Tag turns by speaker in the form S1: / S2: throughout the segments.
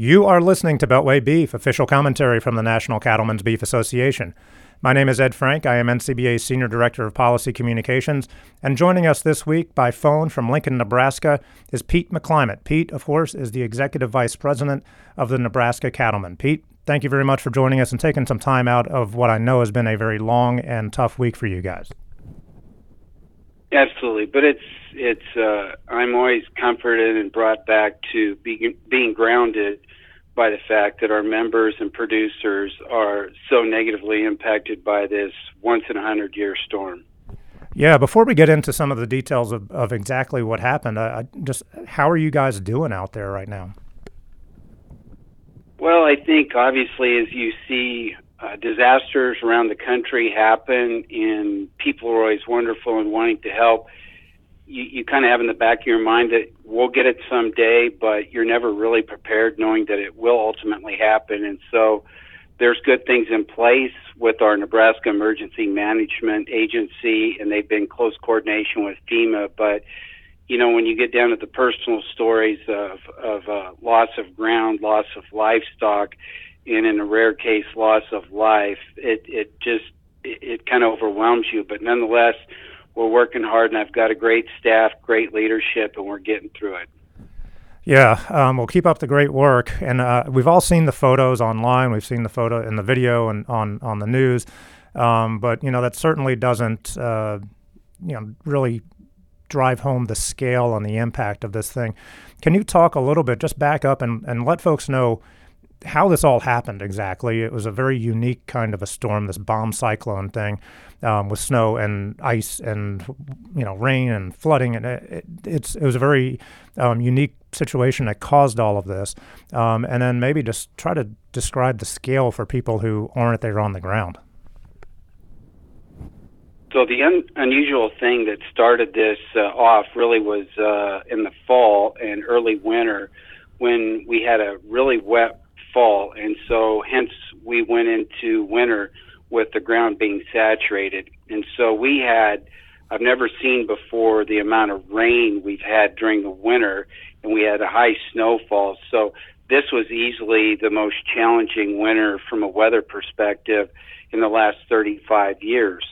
S1: You are listening to Beltway Beef, official commentary from the National Cattlemen's Beef Association. My name is Ed Frank. I am NCBA's Senior Director of Policy Communications. And joining us this week by phone from Lincoln, Nebraska is Pete McClymont. Pete, of course, is the Executive Vice President of the Nebraska Cattlemen. Pete, thank you very much for joining us and taking some time out of what I know has been a very long and tough week for you guys.
S2: Absolutely, but it's it's uh, I'm always comforted and brought back to being being grounded by the fact that our members and producers are so negatively impacted by this once in a hundred year storm.
S1: Yeah, before we get into some of the details of, of exactly what happened, just how are you guys doing out there right now?
S2: Well, I think obviously as you see uh, disasters around the country happen and people are always wonderful and wanting to help, you, you kind of have in the back of your mind that we'll get it someday, but you're never really prepared knowing that it will ultimately happen. And so there's good things in place with our Nebraska Emergency Management Agency, and they've been close coordination with FEMA. But you know, when you get down to the personal stories of of uh, loss of ground, loss of livestock, and in a rare case, loss of life, it it just it, it kind of overwhelms you. But nonetheless, we're working hard, and I've got a great staff, great leadership, and we're getting through it.
S1: Yeah, um, we'll keep up the great work, and uh, we've all seen the photos online. We've seen the photo in the video and on on the news, um, but you know that certainly doesn't uh, you know really drive home the scale and the impact of this thing. Can you talk a little bit, just back up and, and let folks know how this all happened exactly. It was a very unique kind of a storm, this bomb cyclone thing, um, with snow and ice and you know rain and flooding, and it, it it's it was a very um, unique situation that caused all of this. Um, and then maybe just try to describe the scale for people who aren't there on the ground.
S2: So the un- unusual thing that started this uh, off really was uh, in the fall and early winter when we had a really wet fall, and so hence we went into winter with the ground being saturated. And so we had, I've never seen before the amount of rain we've had during the winter, and we had a high snowfall. So this was easily the most challenging winter from a weather perspective in the last 35 years.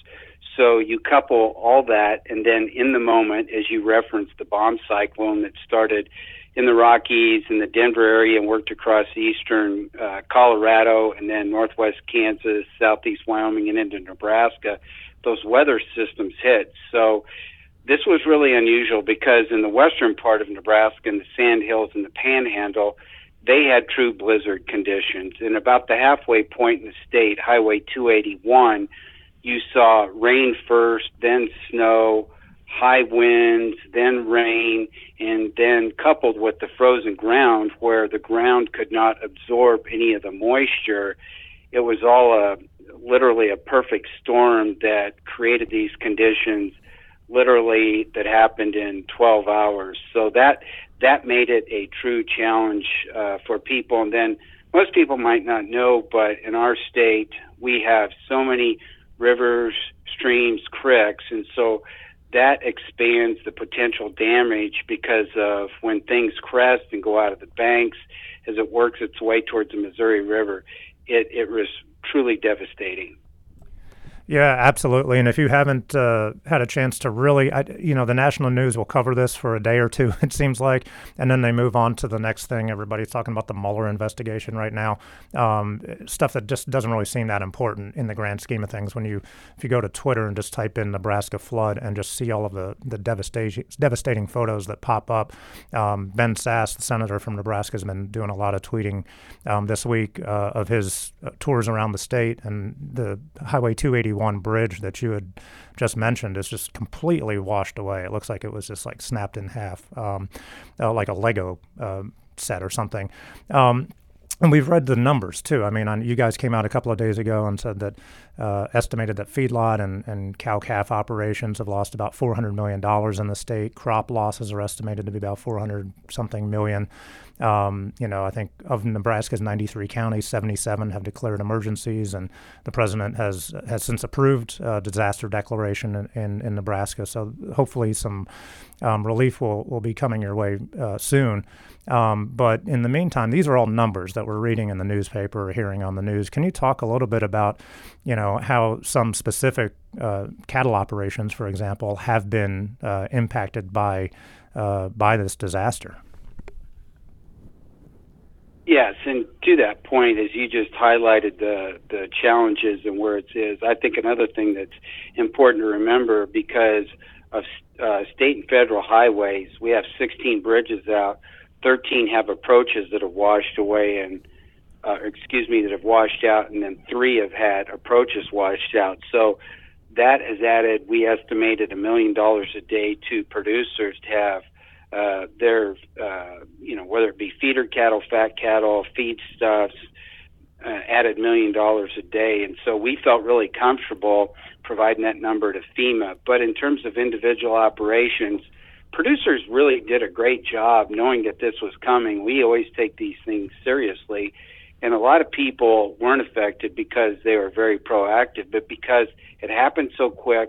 S2: So you couple all that, and then in the moment, as you referenced, the bomb cyclone that started in the Rockies and the Denver area and worked across eastern uh, Colorado and then northwest Kansas, southeast Wyoming, and into Nebraska, those weather systems hit. So this was really unusual because in the western part of Nebraska, in the Sandhills and the Panhandle, they had true blizzard conditions. And about the halfway point in the state, Highway 281, you saw rain first, then snow, high winds, then rain, and then coupled with the frozen ground where the ground could not absorb any of the moisture, it was all a literally a perfect storm that created these conditions literally that happened in 12 hours. So that that made it a true challenge uh, for people. And then most people might not know, but in our state we have so many rivers, streams, creeks, and so that expands the potential damage because of when things crest and go out of the banks as it works its way towards the Missouri River, it, it was truly devastating.
S1: Yeah, absolutely. And if you haven't uh, had a chance to really, I, you know, the national news will cover this for a day or two, it seems like, and then they move on to the next thing. Everybody's talking about the Mueller investigation right now, um, stuff that just doesn't really seem that important in the grand scheme of things. When you, if you go to Twitter and just type in Nebraska flood and just see all of the the devastation devastating photos that pop up. Um, ben Sasse, the senator from Nebraska, has been doing a lot of tweeting um, this week uh, of his uh, tours around the state and the Highway 281 one bridge that you had just mentioned is just completely washed away. It looks like it was just like snapped in half, um, uh, like a Lego uh, set or something. Um, and we've read the numbers too. I mean, on, you guys came out a couple of days ago and said that uh, estimated that feedlot and, and cow calf operations have lost about $400 million in the state. Crop losses are estimated to be about 400 something million. Um, you know, I think of Nebraska's 93 counties, 77 have declared emergencies, and the president has has since approved a disaster declaration in, in, in Nebraska. So hopefully, some um, relief will, will be coming your way uh, soon. Um, but in the meantime, these are all numbers that we're reading in the newspaper or hearing on the news. Can you talk a little bit about, you know, how some specific uh, cattle operations, for example, have been uh, impacted by uh, by this disaster?
S2: Yes, and to that point, as you just highlighted the the challenges and where it is, I think another thing that's important to remember because of uh, state and federal highways, we have 16 bridges out 13 have approaches that have washed away and uh, excuse me that have washed out and then three have had approaches washed out. So that has added we estimated a million dollars a day to producers to have uh, their uh, you know whether it be feeder cattle fat cattle feedstuffs uh, added million dollars a day and so we felt really comfortable providing that number to FEMA but in terms of individual operations producers really did a great job knowing that this was coming. We always take these things seriously. And a lot of people weren't affected because they were very proactive, but because it happened so quick,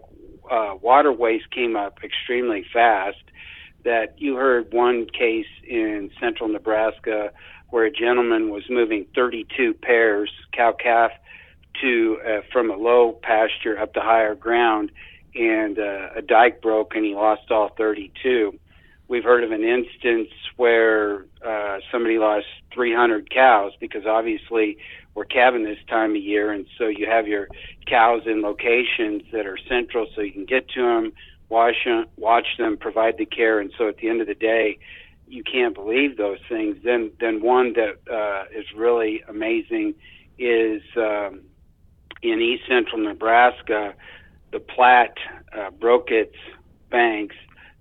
S2: uh, waterways came up extremely fast. That you heard one case in central Nebraska where a gentleman was moving 32 pairs cow calf to uh, from a low pasture up to higher ground and uh, a dike broke and he lost all 32. We've heard of an instance where uh, somebody lost 300 cows because obviously we're calving this time of year, and so you have your cows in locations that are central so you can get to them, them, watch them, provide the care, and so at the end of the day, you can't believe those things. Then, then one that uh, is really amazing is um, in east central Nebraska the Platte uh, broke its banks,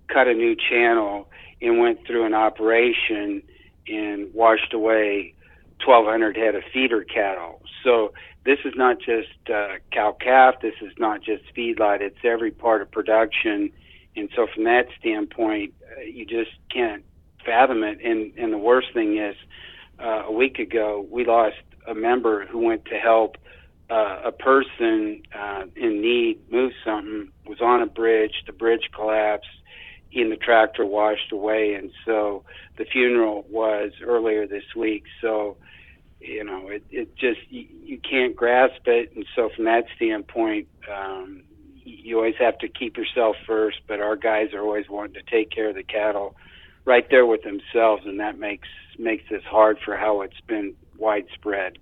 S2: cut a new channel, and went through an operation and washed away 1,200 head of feeder cattle. So this is not just uh, cow calf. This is not just feedlot. It's every part of production. And so from that standpoint, uh, you just can't fathom it. And and the worst thing is, uh, a week ago we lost a member who went to help uh, a person uh, in need move something, was on a bridge, the bridge collapsed, he and the tractor washed away, and so the funeral was earlier this week. So, you know, it, it just, you, you can't grasp it. And so, from that standpoint, um, you always have to keep yourself first, but our guys are always wanting to take care of the cattle right there with themselves, and that makes makes this hard for how it's been widespread.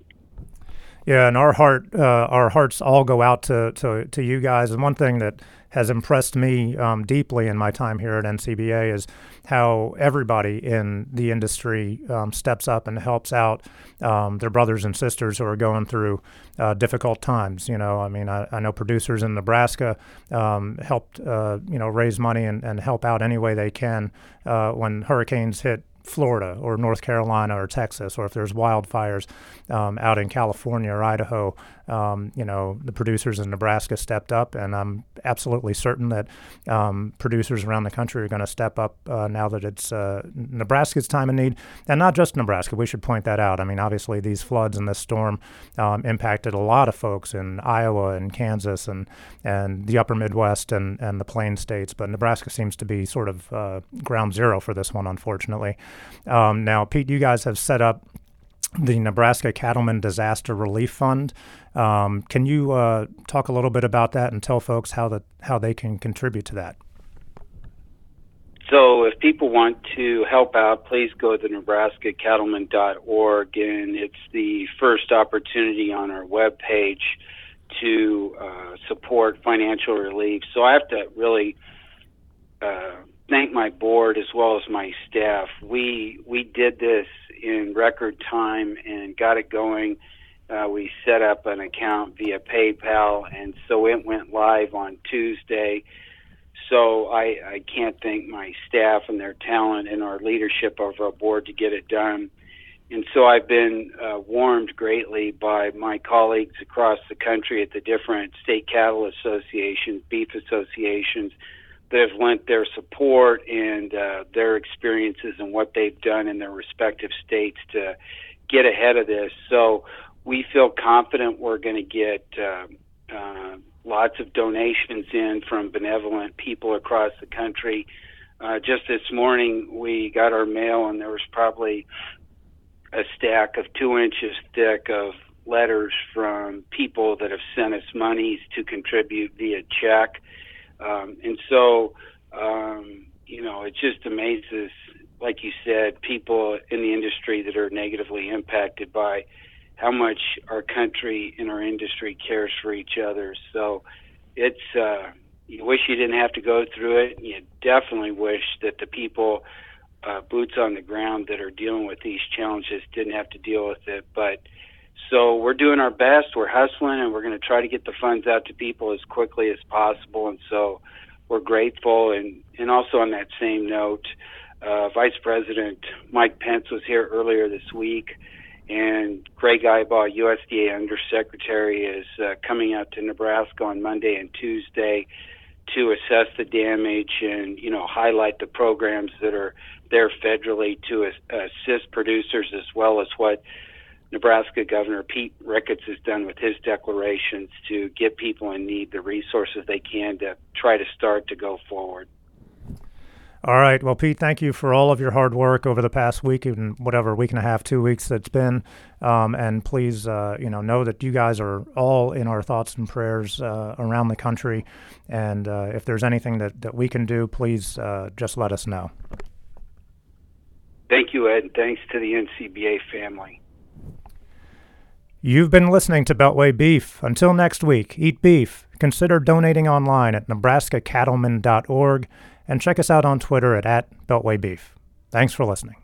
S1: Yeah, and our heart, uh, our hearts all go out to, to, to you guys. And one thing that has impressed me um, deeply in my time here at NCBA is how everybody in the industry um, steps up and helps out um, their brothers and sisters who are going through uh, difficult times. You know, I mean, I, I know producers in Nebraska um, helped, uh, you know, raise money and, and help out any way they can uh, when hurricanes hit Florida or North Carolina or Texas, or if there's wildfires um, out in California or Idaho, um, you know, the producers in Nebraska stepped up, and I'm absolutely certain that um, producers around the country are going to step up uh, now that it's uh, Nebraska's time of need, and not just Nebraska. We should point that out. I mean, obviously, these floods and this storm um, impacted a lot of folks in Iowa and Kansas and and the Upper Midwest and and the Plain states, but Nebraska seems to be sort of uh, ground zero for this one, unfortunately. Um, now, Pete, you guys have set up the Nebraska Cattlemen Disaster Relief Fund. Um, can you uh, talk a little bit about that and tell folks how that how they can contribute to that?
S2: So, if people want to help out, please go to nebraskacattlemen.org, and it's the first opportunity on our web page to uh, support financial relief. So, I have to really uh, thank my board as well as my staff. We we did this in record time and got it going. Uh, we set up an account via PayPal, and so it went live on Tuesday. So I, I can't thank my staff and their talent and our leadership of our board to get it done. And so I've been uh, warmed greatly by my colleagues across the country at the different state cattle associations, beef associations, that have lent their support and uh, their experiences and what they've done in their respective states to get ahead of this. So we feel confident we're going to get uh, uh, lots of donations in from benevolent people across the country. Uh, just this morning, we got our mail, and there was probably a stack of two inches thick of letters from people that have sent us monies to contribute via check. Um, and so, um, you know, it just amazes, like you said, people in the industry that are negatively impacted by how much our country and our industry cares for each other. So it's, uh, you wish you didn't have to go through it. You definitely wish that the people, uh, boots on the ground that are dealing with these challenges didn't have to deal with it. But so we're doing our best. We're hustling, and we're going to try to get the funds out to people as quickly as possible. And so we're grateful. And and also on that same note, uh, Vice President Mike Pence was here earlier this week, and Greg Ibach, USDA Undersecretary, is uh, coming out to Nebraska on Monday and Tuesday to assess the damage and you know highlight the programs that are there federally to assist producers as well as what Nebraska Governor Pete Ricketts has done with his declarations to give people in need the resources they can to try to start to go forward.
S1: All right. Well, Pete, thank you for all of your hard work over the past week and whatever week and a half, two weeks that's been. Um, and please, uh, you know, know that you guys are all in our thoughts and prayers uh, around the country. And uh, if there's anything that, that we can do, please uh, just let us know.
S2: Thank you, Ed. And thanks to the NCBA family.
S1: You've been listening to Beltway Beef. Until next week, eat beef. Consider donating online at nebraskacattlemen.org and check us out on Twitter at, at Beltway Beef. Thanks for listening.